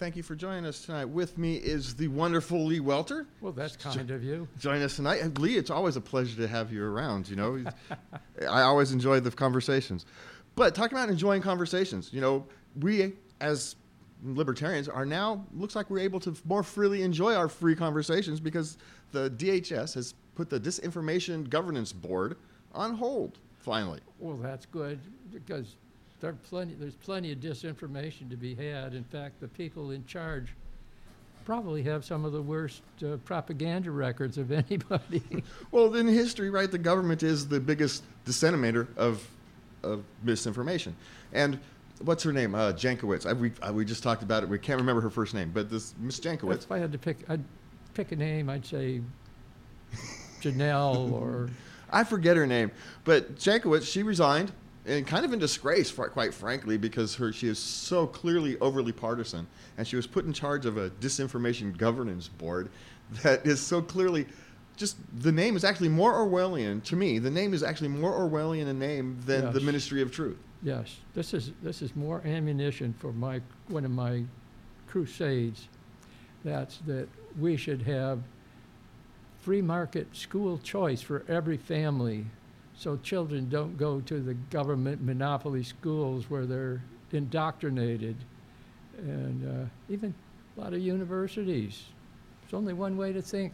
Thank you for joining us tonight. With me is the wonderful Lee Welter. Well, that's kind of you. Join us tonight. And Lee, it's always a pleasure to have you around. You know, I always enjoy the conversations. But talking about enjoying conversations, you know, we as libertarians are now looks like we're able to more freely enjoy our free conversations because the DHS has put the Disinformation Governance Board on hold finally. Well, that's good because there plenty, there's plenty of disinformation to be had. In fact, the people in charge probably have some of the worst uh, propaganda records of anybody. well, in history, right, the government is the biggest disseminator of, of misinformation. And what's her name? Uh, Jankowicz. I, we, I, we just talked about it. We can't remember her first name, but this Miss Jankowicz. If I had to pick, I'd pick a name. I'd say Janelle or. I forget her name, but Jankowicz. She resigned and kind of in disgrace, quite frankly, because her she is so clearly overly partisan, and she was put in charge of a disinformation governance board that is so clearly just the name is actually more Orwellian to me. The name is actually more Orwellian a name than yes. the Ministry of Truth. Yes, this is this is more ammunition for my one of my crusades. That's that we should have free market school choice for every family so children don't go to the government monopoly schools where they're indoctrinated. And uh, even a lot of universities. There's only one way to think.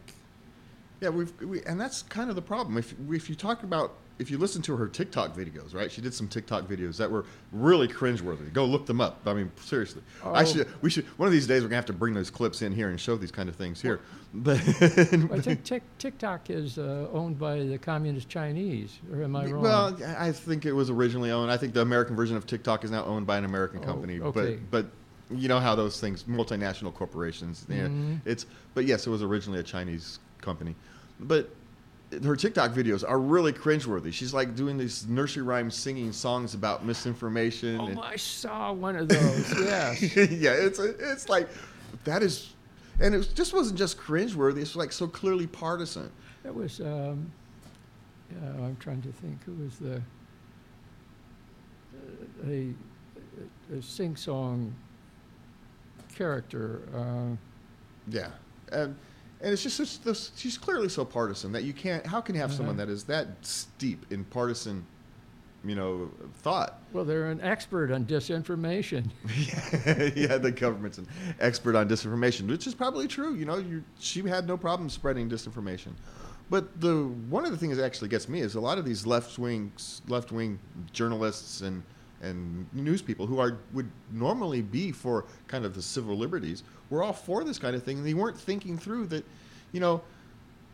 Yeah, we've, we, and that's kind of the problem. If, if you talk about if you listen to her TikTok videos, right? She did some TikTok videos that were really cringeworthy. Go look them up. I mean, seriously. Oh. I should. We should. One of these days, we're gonna have to bring those clips in here and show these kind of things here. But I think TikTok is uh, owned by the communist Chinese, or am I wrong? Well, I think it was originally owned. I think the American version of TikTok is now owned by an American oh, company. Okay. But but you know how those things, multinational corporations. Mm-hmm. Yeah, it's. But yes, it was originally a Chinese company. But her TikTok videos are really cringeworthy. She's like doing these nursery rhyme singing songs about misinformation. Oh, I saw one of those. yes. yeah, it's it's like that is, and it just wasn't just cringeworthy. It's like so clearly partisan. It was. Um, yeah, I'm trying to think who was the uh, a, a sing song character. Uh, yeah, and and it's just such this, she's clearly so partisan that you can't. How can you have uh-huh. someone that is that steep in partisan, you know, thought? Well, they're an expert on disinformation. yeah, yeah, the government's an expert on disinformation, which is probably true. You know, you, she had no problem spreading disinformation. But the one of the things that actually gets me is a lot of these left wing left wing journalists and and news people who are would normally be for kind of the civil liberties were all for this kind of thing. And they weren't thinking through that you know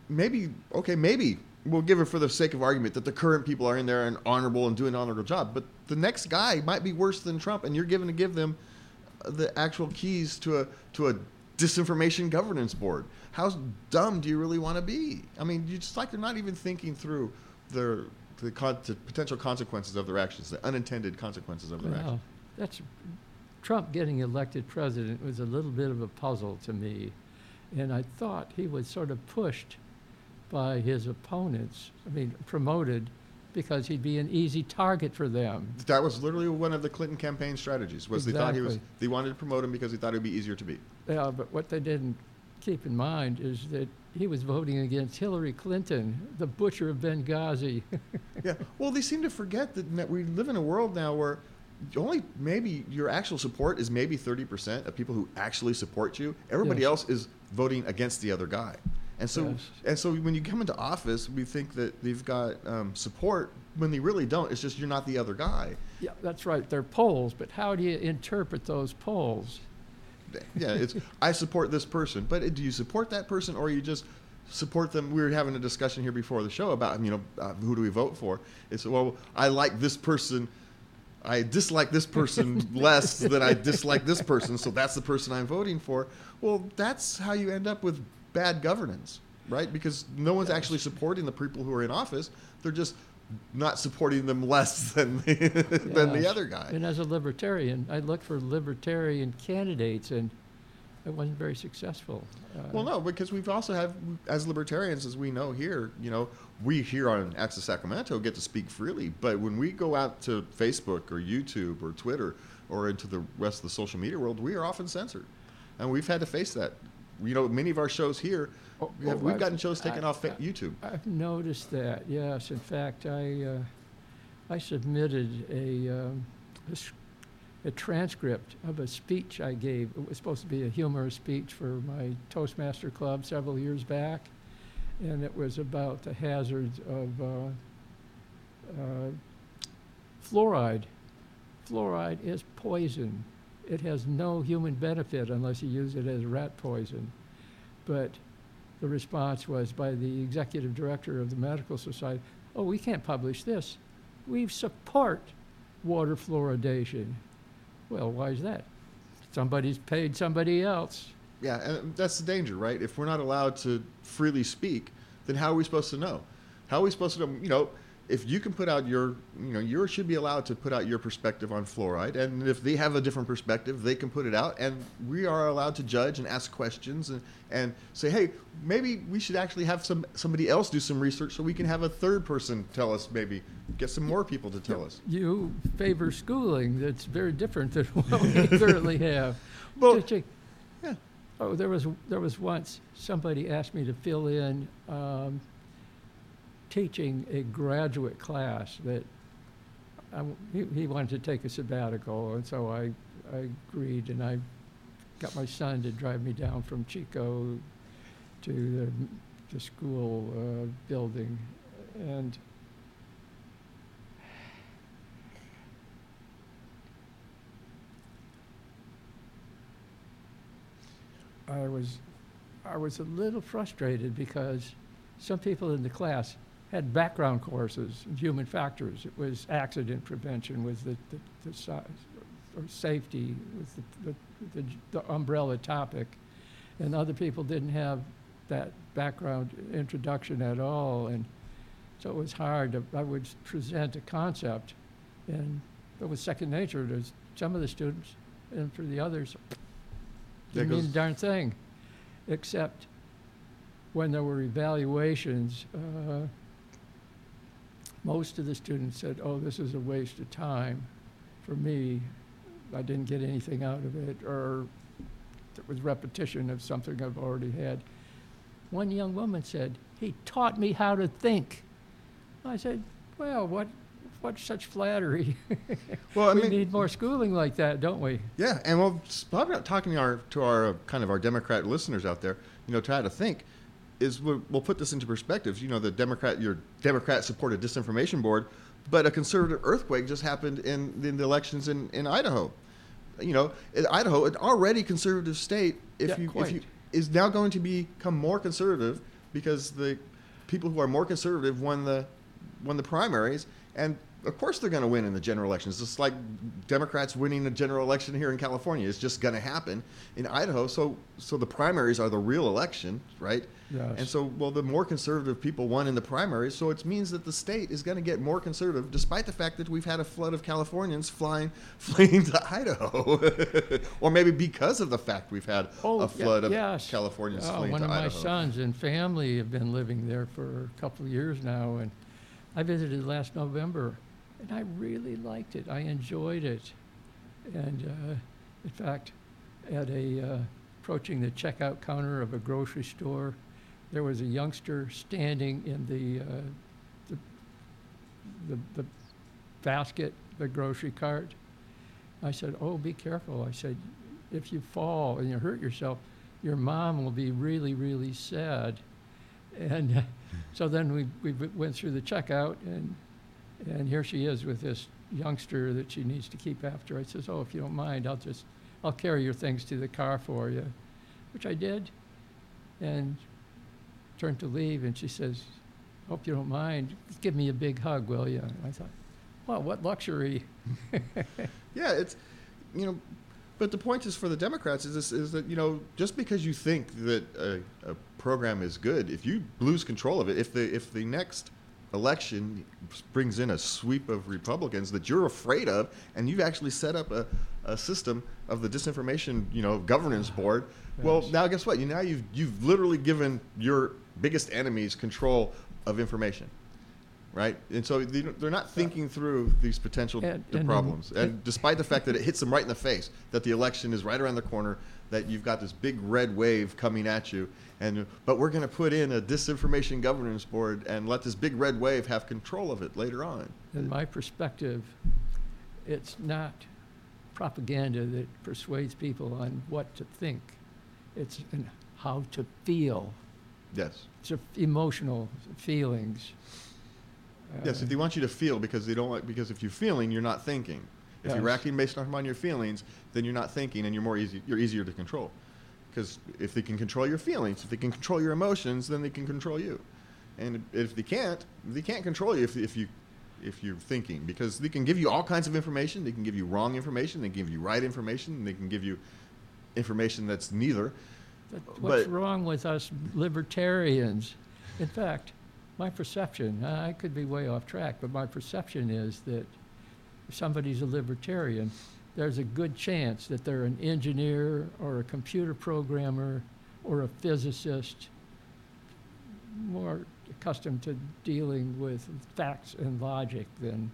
maybe okay maybe we'll give it for the sake of argument that the current people are in there and honorable and doing an honorable job. But the next guy might be worse than Trump and you're given to give them the actual keys to a to a disinformation governance board. How dumb do you really want to be? I mean you just like they're not even thinking through their the, con- the potential consequences of their actions, the unintended consequences of their well, actions. That's Trump getting elected president was a little bit of a puzzle to me, and I thought he was sort of pushed by his opponents. I mean, promoted because he'd be an easy target for them. That was literally one of the Clinton campaign strategies. Was exactly. they thought he was they wanted to promote him because they thought it would be easier to beat. Yeah, but what they didn't keep in mind is that he was voting against Hillary Clinton, the butcher of Benghazi. yeah, well, they seem to forget that, that we live in a world now where only maybe your actual support is maybe 30% of people who actually support you. Everybody yes. else is voting against the other guy. And so, yes. and so when you come into office, we think that they've got um, support when they really don't. It's just you're not the other guy. Yeah, that's right. They're polls, but how do you interpret those polls? Yeah, it's I support this person, but do you support that person or you just support them? We were having a discussion here before the show about you know uh, who do we vote for? It's well, I like this person. I dislike this person less than I dislike this person, so that's the person I'm voting for. Well, that's how you end up with bad governance, right? Because no one's actually supporting the people who are in office. They're just not supporting them less than the, than the other guy. And as a libertarian, I looked for libertarian candidates, and it wasn't very successful. Uh, well, no, because we've also have as libertarians, as we know here, you know, we here on Access Sacramento get to speak freely, but when we go out to Facebook or YouTube or Twitter or into the rest of the social media world, we are often censored. and we've had to face that. You know, many of our shows here, Oh, we have, oh, we've I've- gotten shows taken I- off I- YouTube. I've noticed that, yes. In fact, I, uh, I submitted a, um, a a transcript of a speech I gave. It was supposed to be a humorous speech for my Toastmaster Club several years back, and it was about the hazards of uh, uh, fluoride. Fluoride is poison. It has no human benefit unless you use it as rat poison. But the response was by the executive director of the medical society, oh, we can't publish this. We support water fluoridation. Well, why is that? Somebody's paid somebody else. Yeah, and that's the danger, right? If we're not allowed to freely speak, then how are we supposed to know? How are we supposed to know? You know, if you can put out your, you know, you should be allowed to put out your perspective on fluoride, and if they have a different perspective, they can put it out, and we are allowed to judge and ask questions and, and say, hey, maybe we should actually have some somebody else do some research so we can have a third person tell us, maybe get some more people to tell us. You favor schooling that's very different than what we currently have. Well, yeah. Oh, there was, there was once, somebody asked me to fill in, um, teaching a graduate class that, I he, he wanted to take a sabbatical, and so I, I agreed, and I got my son to drive me down from Chico to the, the school, uh, building, and I was, I was a little frustrated because some people in the class had background courses in human factors. It was accident prevention was the, the, the si- or safety was the, the, the, the umbrella topic. And other people didn't have that background introduction at all. And so it was hard to, I would present a concept and it was second nature to some of the students and for the others, didn't mean a darn thing, except when there were evaluations, uh, most of the students said, oh, this is a waste of time for me. I didn't get anything out of it, or it was repetition of something I've already had. One young woman said, he taught me how to think. I said, well, what, what's such flattery? Well, I we mean, need more schooling like that, don't we? Yeah, and we'll probably not talking to our to our uh, kind of our Democrat listeners out there. You know, try to think is we'll, put this into perspective. You know, the Democrat your Democrat supported disinformation board, but a conservative earthquake just happened in, in the elections in, in Idaho. You know, in Idaho, an already conservative state, if Yeah, you if you is now going to become more conservative because the people who are more conservative won the won the primaries, and of course they're going to win in the general elections. It's like Democrats winning the general election here in California. It's just going to happen in Idaho. So, so the primaries are the real election, right? Yes. And so, well, the more conservative people won in the primaries, so it means that the state is going to get more conservative, despite the fact that we've had a flood of Californians flying, fleeing to Idaho, or maybe because of the fact we've had Oh, a yeah, flood of yes. Californians Oh, fleeing to Idaho. one of my Idaho. sons and family have been living there for a couple of years now, and I visited last November, and I really liked it. I enjoyed it, and uh, in fact, at a uh, approaching the checkout counter of a grocery store, there was a youngster standing in the uh, the, the the basket, the grocery cart. I said, "Oh, be careful." I said, "If you fall and you hurt yourself, your mom will be really, really sad." And uh, so then we, we went through the checkout, and and here she is with this youngster that she needs to keep after. I says, "Oh, if you don't mind, I'll just I'll carry your things to the car for you," which I did, and turned to leave, and she says, "Hope you don't mind. Give me a big hug, will you?" I thought, "Wow, what luxury!" Yeah, it's you know, but the point is for the Democrats is this, is that you know just because you think that a, a program is good, if you lose control of it, if the if the next election brings in a sweep of Republicans that you're afraid of, and you've actually set up a, a system of the disinformation you know governance board. Well, now guess what? You now you've you've literally given your biggest enemies control of information. Right? And so they, they're not thinking through these potential And- the and then- problems. And despite the fact that it hits them right in the face, that the election is right around the corner, that you've got this big red wave coming at you, and but we're going to put in a disinformation governance board and let this big red wave have control of it later on. In my perspective, it's not propaganda that persuades people on what to think. It's how to feel. Yes. It's emotional feelings. Yes, if they want you to feel because they don't like because if you're feeling, you're not thinking. If you're acting based on your feelings, then you're not thinking, and you're more easy. You're easier to control, because if they can control your feelings, if they can control your emotions, then they can control you. And if they can't, they can't control you if, if you if you're thinking, because they can give you all kinds of information. They can give you wrong information. They can give you right information. They can give you information that's neither. But what's but- wrong with us libertarians? In fact, my perception, I could be way off track, but my perception is that if somebody's a libertarian, there's a good chance that they're an engineer or a computer programmer or a physicist, more accustomed to dealing with facts and logic than,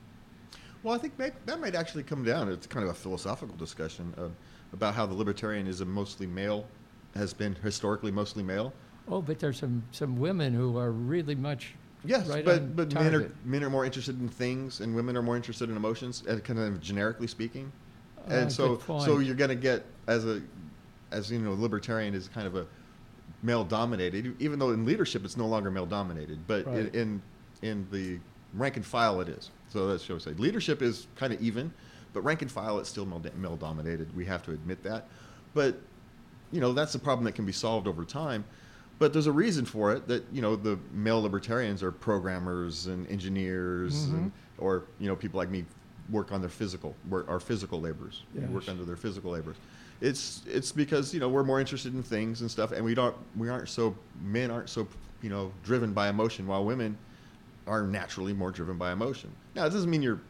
Well, I think that might actually come down. It's kind of a philosophical discussion uh, about how the libertarianism mostly male has been historically mostly male. Oh, but there's some, some women who are really much Yes, right but but men are men are more interested in things, and women are more interested in emotions, uh, kind of generically speaking. Uh, and so so you're going to get as a as you know libertarian is kind of a male dominated even though in leadership it's no longer male dominated but Right. in, in in the rank and file it is. So that's what I say. Leadership is kind of even but rank and file it's still male, male dominated we have to admit that. But you know that's a problem that can be solved over time but there's a reason for it that you know the male libertarians are programmers and engineers mm-hmm. and, or you know people like me work on their physical work our physical labors. We work under their physical labors. It's it's because you know we're more interested in things and stuff and we don't we aren't so men aren't so you know driven by emotion while women are naturally more driven by emotion. Now it doesn't mean you're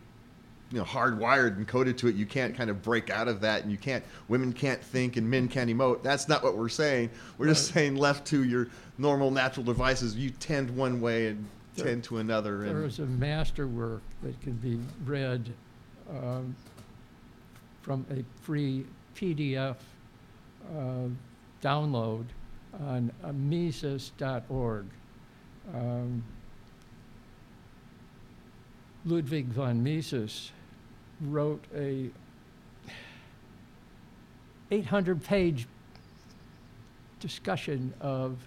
you know hardwired and coded to it you can't kind of break out of that and you can't women can't think and men can't emote. That's not what we're saying. We're just saying left to your normal natural devices you tend one way and There- tend to another There is a masterwork that can be read um, from a free PDF uh, download on Mises.org. Um, Ludwig von Mises wrote a 800-page discussion of,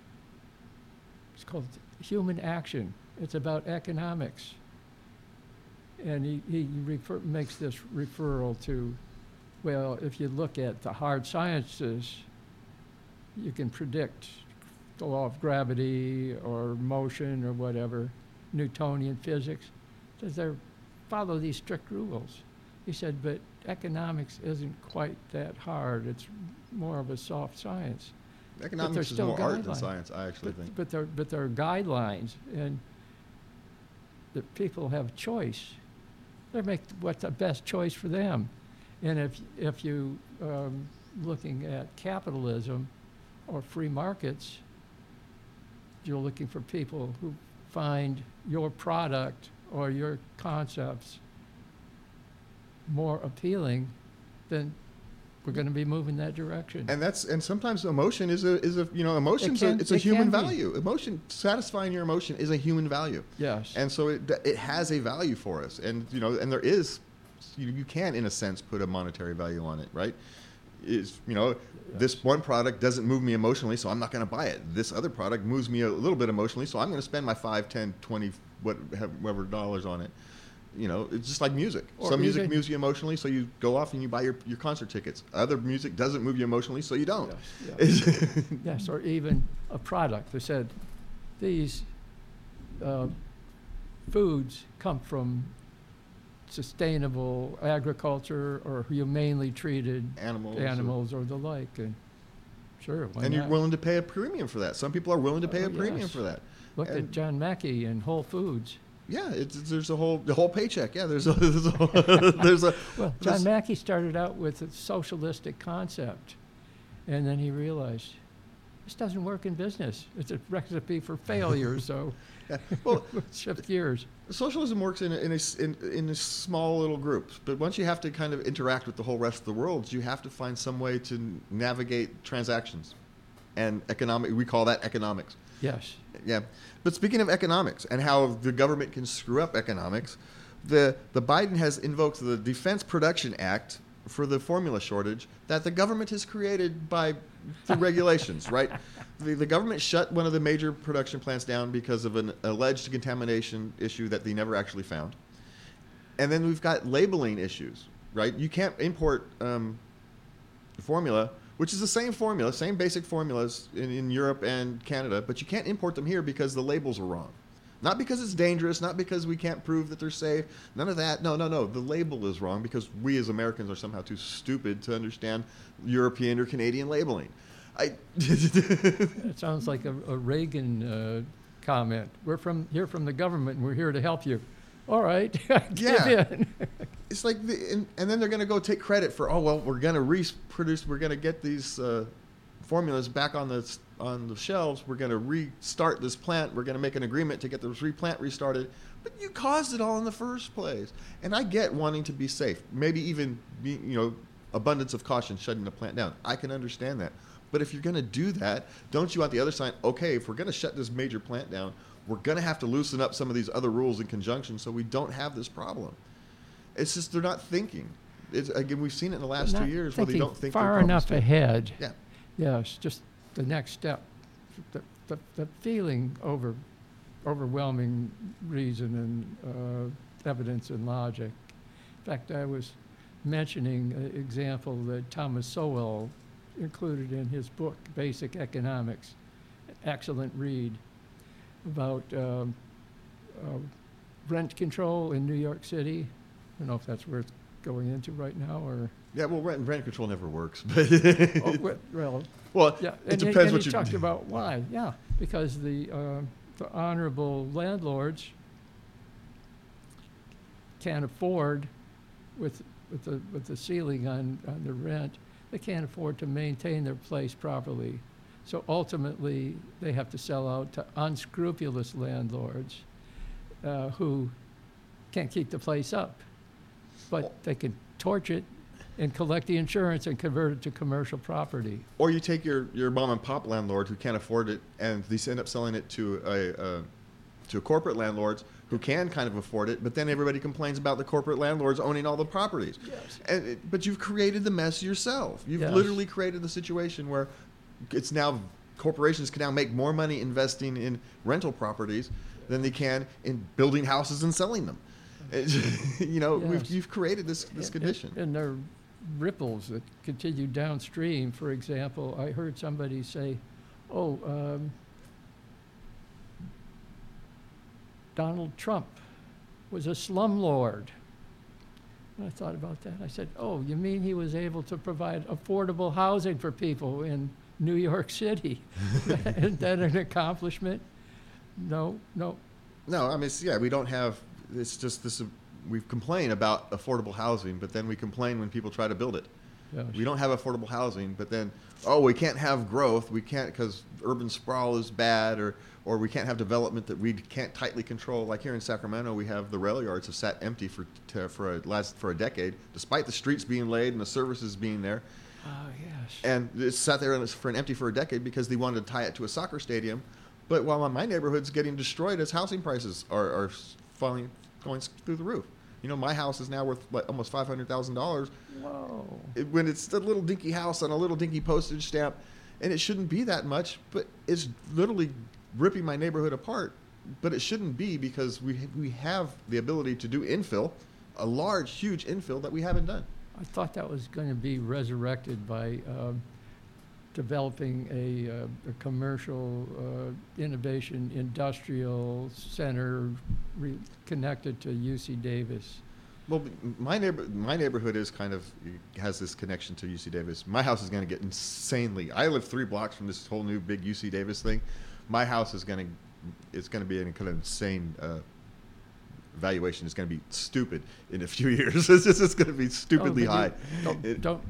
it's called Human Action. It's about economics. And he, he refer, makes this referral to, well, if you look at the hard sciences, you can predict the law of gravity or motion or whatever, Newtonian physics. Says they follow these strict rules. He said, but economics isn't quite that hard. It's more of a soft science. economics is still more art than science i actually But, think but there, but there are guidelines, and the people have choice. They make what's the best choice for them. And if, if you, um, looking at capitalism or free markets, you're looking for people who find your product or your concepts more appealing, then we're gonna be moving that direction. and that's and sometimes emotion is a is a you know emotion's can- a, it's a it human can be. value. Emotion satisfying your emotion is a human value. Yes. and so it it has a value for us. And you know and there is you, you can in a sense put a monetary value on it right? Is you know this one product doesn't move me emotionally so i'm not going to buy it. This other product moves me a little bit emotionally so i'm going to spend my five, ten, twenty, what- whatever dollars on it you know it's just like music Or some music even- moves you emotionally so you go off and you buy your, your concert tickets other music doesn't move you emotionally so you don't Yes, yes. Yes, or even a product They said, these uh, foods come from sustainable agriculture or humanely treated animals or- animals or the like, and sure, why and you're not? willing to pay a premium for that some people are willing to pay Oh, a premium yes. for that Look at John Mackey and Whole Foods. Yeah, there's a whole the whole paycheck. Yeah, there's a there's a, there's a Well, John Mackey started out with a socialistic concept, and then he realized, this doesn't work in business. It's a recipe for failure, so Yeah. Well, Shift gears. socialism works in a, in, a, in, in a small little groups, but once you have to kind of interact with the whole rest of the world, you have to find some way to navigate transactions and economic. We call that economics. Yes. Yeah. But speaking of economics and how the government can screw up economics, the, the Biden has invoked the Defense Production Act for the formula shortage that the government has created by the regulations, right? The, the government shut one of the major production plants down because of an alleged contamination issue that they never actually found. And then we've got labeling issues, right? You can't import um, formula, which is the same formula, same basic formulas in, in Europe and Canada, but you can't import them here because the labels are wrong. Not because it's dangerous, not because we can't prove that they're safe, none of that. No, no, no. The label is wrong because we as Americans are somehow too stupid to understand European or Canadian labeling. I It sounds like a, a Reagan uh, comment. We're from here from the government, and we're here to help you. All right, give Yeah. it's like the, and, and then they're going to go take credit for oh well we're going to reproduce we're going to get these uh, formulas back on the on the shelves. We're going to restart this plant. We're going to make an agreement to get this replant restarted. But you caused it all in the first place. And i get wanting to be safe. Maybe even be, you know abundance of caution shutting the plant down. I can understand that. But if you're going to do that don't you on the other side okay if we're going to shut this major plant down we're going to have to loosen up some of these other rules in conjunction so we don't have this problem it's just they're not thinking. It's, again, we've seen it in the last two years where they don't think far enough ahead. Yeah, Yes, just the next step. The, the, the feeling over, overwhelming reason and uh, evidence and logic. In fact, I was mentioning an example that Thomas Sowell included in his book, Basic Economics. Excellent read about um, uh, rent control in New York City. I don't know if that's worth going into right now or. yeah. Well, rent, rent control never works, but Oh, well, well, well, yeah, it and depends and what he you. talked about why. Yeah, because the uh, the honorable landlords can't afford with with the with the ceiling on on the rent, they can't afford to maintain their place properly. So ultimately, they have to sell out to unscrupulous landlords uh, who can't keep the place up, but they can torch it and collect the insurance and convert it to commercial property. Or you take your, your mom and pop landlord who can't afford it, and they end up selling it to a uh, to corporate landlords who can kind of afford it, but then everybody complains about the corporate landlords owning all the properties. Yes. And it, but you've created the mess yourself. You've Yes. literally created the situation where it's now corporations can now make more money investing in rental properties than they can in building houses and selling them. You know, we've, you've created this this And- condition. And there are ripples that continue downstream. For example, I heard somebody say, oh, um, Donald Trump was a slumlord. And I thought about that. I said, oh, you mean he was able to provide affordable housing for people in New York City? Isn't that an accomplishment? No, no. No, I mean, yeah, we don't have. It's just this. We complain about affordable housing, but then we complain when people try to build it. We don't have affordable housing, but then, oh, we can't have growth. We can't because urban sprawl is bad, or or we can't have development that we can't tightly control. Like here in Sacramento, we have the rail yards have sat empty for to, for a last for a decade, despite the streets being laid and the services being there, Oh, yes. and it sat there and it's for an empty for a decade because they wanted to tie it to a soccer stadium. But while my neighborhood's getting destroyed as housing prices are, are falling going through the roof. You know, my house is now worth like almost five hundred thousand dollars Whoa. it, when it's a little dinky house on a little dinky postage stamp, and it shouldn't be that much, but it's literally ripping my neighborhood apart. But it shouldn't be because we we have the ability to do infill, a large, huge infill that we haven't done. I thought that was going to be resurrected by um, developing a, uh, a commercial uh, innovation industrial center re- connected to UC Davis. Well, my neighbor, my neighborhood is kind of has this connection to UC Davis. My house is going to get insanely. I live three blocks from this whole new big UC Davis thing. My house is going to, it's going to be an kind of insane uh, valuation. It's going to be stupid in a few years. it's just it's going to be stupidly Oh, you- high. Don't, It- don't,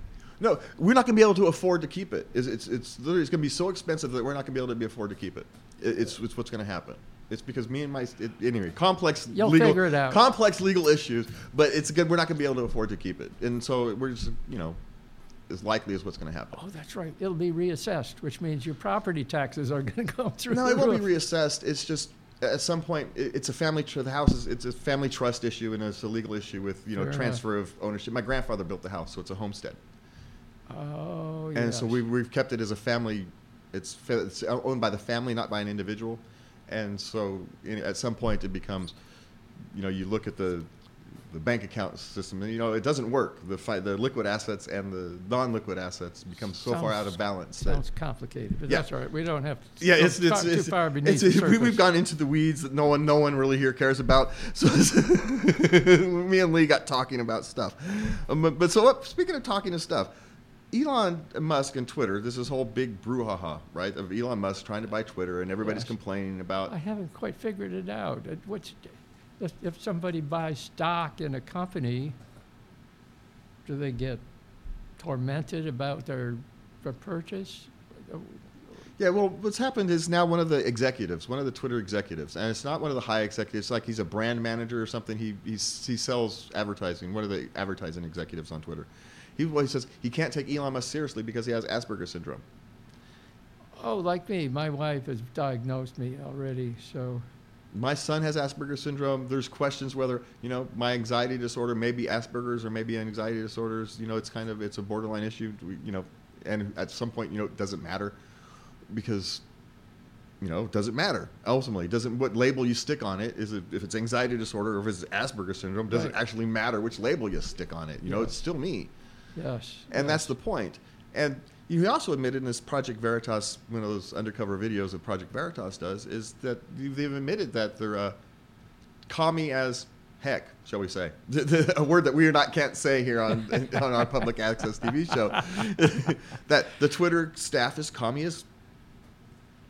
no, we're not going to be able to afford to keep it. It's it's, it's literally it's going to be so expensive that we're not going to be able to be afford to keep it. it it's it's what's going to happen. It's because me and my it, anyway complex You'll legal figure it out. complex legal issues, but it's good. We're not going to be able to afford to keep it, and so we're just you know as likely as what's going to happen. Oh, that's right. It'll be reassessed, which means your property taxes are going to go through No, it won't roof. be reassessed. It's just at some point it's a family. Tr- the house is it's a family trust issue and it's a legal issue with you know Fair enough. transfer of ownership. My grandfather built the house, so it's a homestead, Oh, and so we, we've kept it as a family. It's, it's owned by the family, not by an individual, and so in, at some point it becomes, you know, you look at the the bank account system, and you know it doesn't work. The fi- the liquid assets and the non-liquid assets become so far out of balance that Sounds complicated, but Yeah. that's all right. We don't have to Yeah, it's it's, far- it's, far beneath it's- the we- we've gone into the weeds that no one no one really here cares about. So me and Lee got talking about stuff. Um, but, but so what, speaking of talking of stuff, Elon Musk and Twitter. This is whole big brouhaha, right? Of Elon Musk trying to buy Twitter, and everybody's Yes. complaining about. I haven't quite figured it out. What's, if, somebody buys stock in a company, do they get tormented about their, their purchase? Yeah, well, what's happened is now one of the executives, one of the Twitter executives, and it's not one of the high executives, like he's a brand manager or something. He he's, he sells advertising. One of the advertising executives on Twitter. He, well, he says he can't take Elon Musk seriously because he has Asperger's syndrome. Oh, like me, my wife has diagnosed me already, so, My son has Asperger's syndrome. There's questions whether you know my anxiety disorder may be Asperger's or maybe anxiety disorders. You know, it's kind of it's a borderline issue. You know, and at some point, you know, it doesn't matter because you know, it doesn't matter. Ultimately, doesn't what label you stick on it is it if it's anxiety disorder or if it's Asperger's syndrome doesn't Right. actually matter which label you stick on it. You know, it's still me, yes. and that's the point. And you also admitted in this Project Veritas, one of those undercover videos that Project Veritas does, is that they've admitted that they're uh, commie as heck, shall we say? a word that we are not can't say here on on our public access TV show. that the Twitter staff is commie as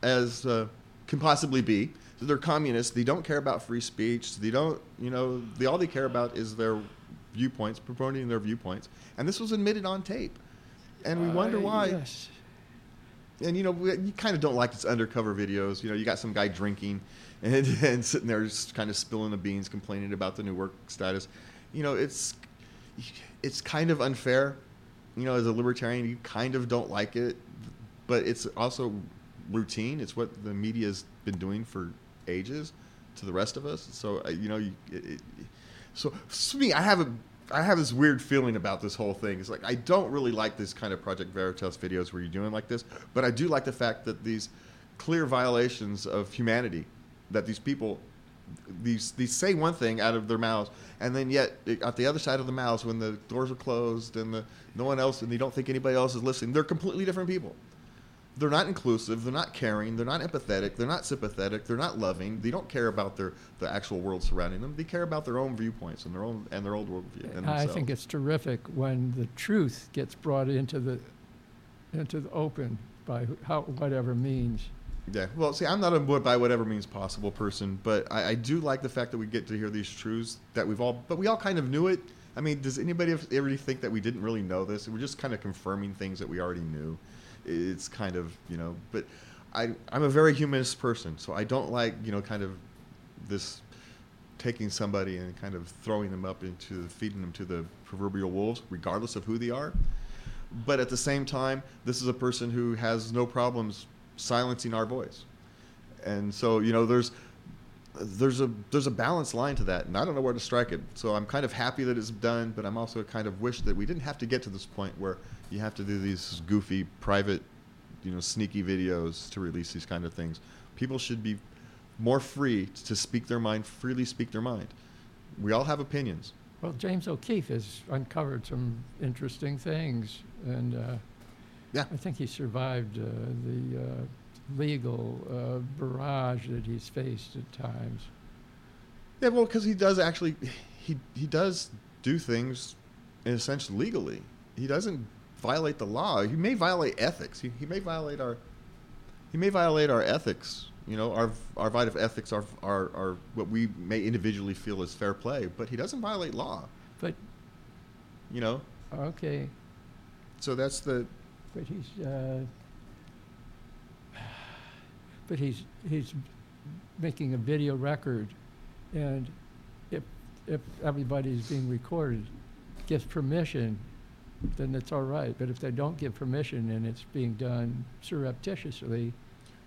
as uh, can possibly be. They're communists. They don't care about free speech. They don't, you know, they all they care about is their viewpoints, promoting their viewpoints. And this was admitted on tape. And we wonder Uh, why. Yes. And you know, we, you kind of don't like this undercover videos. You know, you got some guy drinking and, and sitting there just kind of spilling the beans, complaining about the new work status. You know, it's it's kind of unfair. You know, as a libertarian, you kind of don't like it, but it's also routine. It's what the media's been doing for ages to the rest of us. So uh, you know, you, it, it, so for me, I have a I have this weird feeling about this whole thing. It's like I don't really like this kind of Project Veritas videos where you're doing like this, but I do like the fact that these clear violations of humanity that these people these these say one thing out of their mouths, and then yet eh, at the other side of the mouths, when the doors are closed and the no one else, and they don't think anybody else is listening, they're completely different people. They're not inclusive. They're not caring. They're not empathetic. They're not sympathetic. They're not loving. They don't care about their the actual world surrounding them. They care about their own viewpoints and their own and their own worldview. And I think it's terrific when the truth gets brought into the, into the open by how, whatever means. Yeah. Well, see, I'm not a by whatever means possible person, but I, I do like the fact that we get to hear these truths that we've all, but we all kind of knew it. I mean, does anybody ever think that we didn't really know this? We're just kind of confirming things that we already knew. It's kind of, you know, but I, I'm a very humanist person, so I don't like, you know, kind of this taking somebody and kind of throwing them up into feeding them to the proverbial wolves, regardless of who they are. But at the same time, this is a person who has no problems silencing our voice. And so, you know, there's there's a there's a balanced line to that, and I don't know where to strike it. So I'm kind of happy that it's done, but I'm also kind of wish that we didn't have to get to this point where you have to do these goofy private, you know, sneaky videos to release these kind of things. People should be more free to speak their mind, freely speak their mind. We all have opinions. Well, James O'Keefe has uncovered some interesting things, and uh, Yeah. I think he survived uh, the uh, legal uh, barrage that he's faced at times. Yeah, well, because he does actually, he he does do things in a sense legally. He doesn't violate the law. He may violate ethics. He, he may violate our he may violate our ethics. You know, our our vital ethics are are are what we may individually feel is fair play. But he doesn't violate law. But You know, okay, so that's the but he's uh, but he's he's making a video record, and if, if everybody's being recorded, gives permission, then it's all right. But if they don't give permission and it's being done surreptitiously,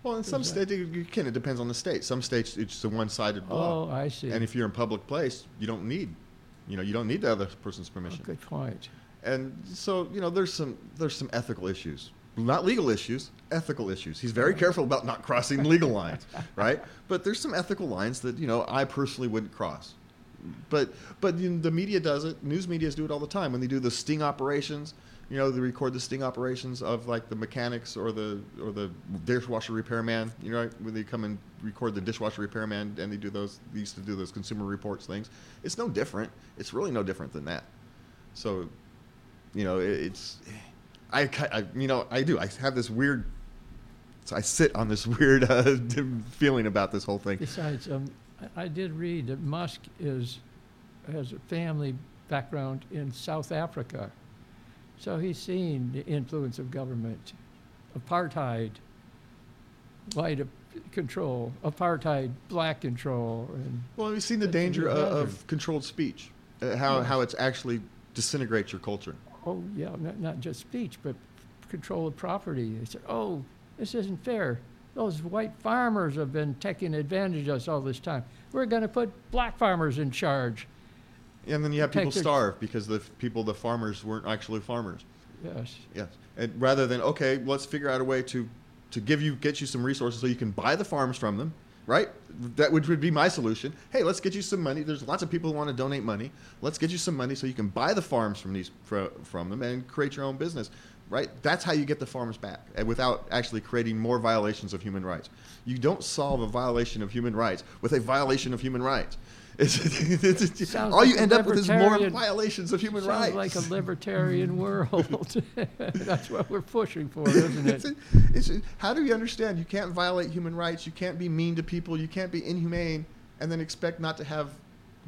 Well, in some states, you can. It depends on the state. Some states, it's a one-sided law. oh, I see. And if you're in public place, you don't need, you know, you don't need the other person's Oh, permission. Good point. And so, you know, there's some there's some ethical issues, not legal issues, ethical issues. He's very careful about not crossing legal lines, right? But there's some ethical lines that you know I personally wouldn't cross. But but you know, the media does it. News media's do it all the time when they do the sting operations. You know, they record the sting operations of like the mechanics or the or the dishwasher repairman. You know, when they come and record the dishwasher repairman and they do those. They used to do those consumer reports things. It's no different. It's really no different than that. So you know, it, it's I, I, you know, I do. I have this weird. So I sit on this weird uh, feeling about this whole thing. Besides, um, I, did read that Musk is, has a family background in South Africa. So he's seen the influence of government, apartheid, white uh, control, apartheid, black control, and Well, we've seen the danger of, of controlled speech, uh, how Yes. how it's actually disintegrates your culture. Oh yeah, not, not just speech, but control of property. They said, oh, this isn't fair. Those white farmers have been taking advantage of us all this time. We're going to put black farmers in charge. And then you have people starve because the people, the farmers, weren't actually farmers. Yes. Yes, and rather than okay, let's figure out a way to to give you get you some resources so you can buy the farms from them, right? That would, would be my solution. Hey, let's get you some money. There's lots of people who want to donate money. Let's get you some money so you can buy the farms from these fro- from them and create your own business, right? That's how you get the farms back, and without actually creating more violations of human rights. You don't solve a violation of human rights with a violation of human rights. It's, it's, it's- all like you a end up with is more violations of human Sounds rights. like a libertarian world. That's what we're pushing for, isn't it's, it? it's, how do you understand? You can't violate human rights. You can't be mean to people. You can't be inhumane, and then expect not to have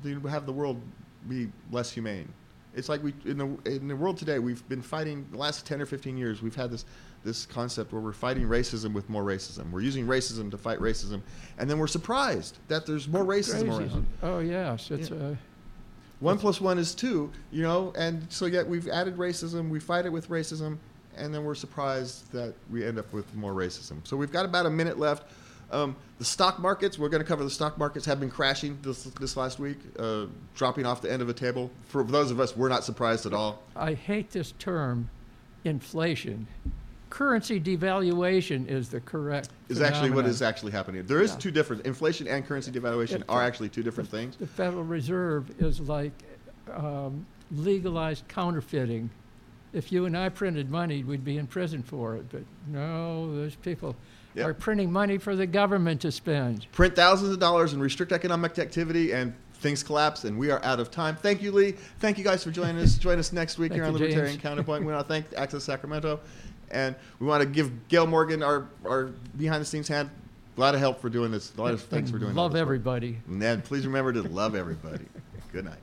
the, have the world be less humane. It's like we in the in the world today. We've been fighting the last ten or fifteen years. We've had this this concept where we're fighting racism with more racism. We're using racism to fight racism, and then we're surprised that there's more racism Crazy. around. Oh, yes, it's Yeah. uh, One plus one is two, you know, and so yet we've added racism, we fight it with racism, and then we're surprised that we end up with more racism. So we've got about a minute left. Um, the stock markets, we're going to cover the stock markets, have been crashing this, this last week, uh, dropping off the end of a table. For those of us, we're not surprised at all. I hate this term, inflation. Currency devaluation is the correct. Is actually what is actually happening. There is Yeah. two different, inflation and currency devaluation are actually two different things. The Federal Reserve is like um, legalized counterfeiting. If you and I printed money, we'd be in prison for it. But no, those people Yeah. are printing money for the government to spend. print thousands of dollars and restrict economic activity and things collapse and we are out of time. Thank you, Lee. Thank you guys for joining us. Join us next week here on Libertarian James. Counterpoint. We want to thank Access Sacramento and we want to give Gail Morgan our, our behind the scenes hand. A lot of help for doing this. A lot of thanks for doing Love this work. everybody. And please remember to love everybody. Good night.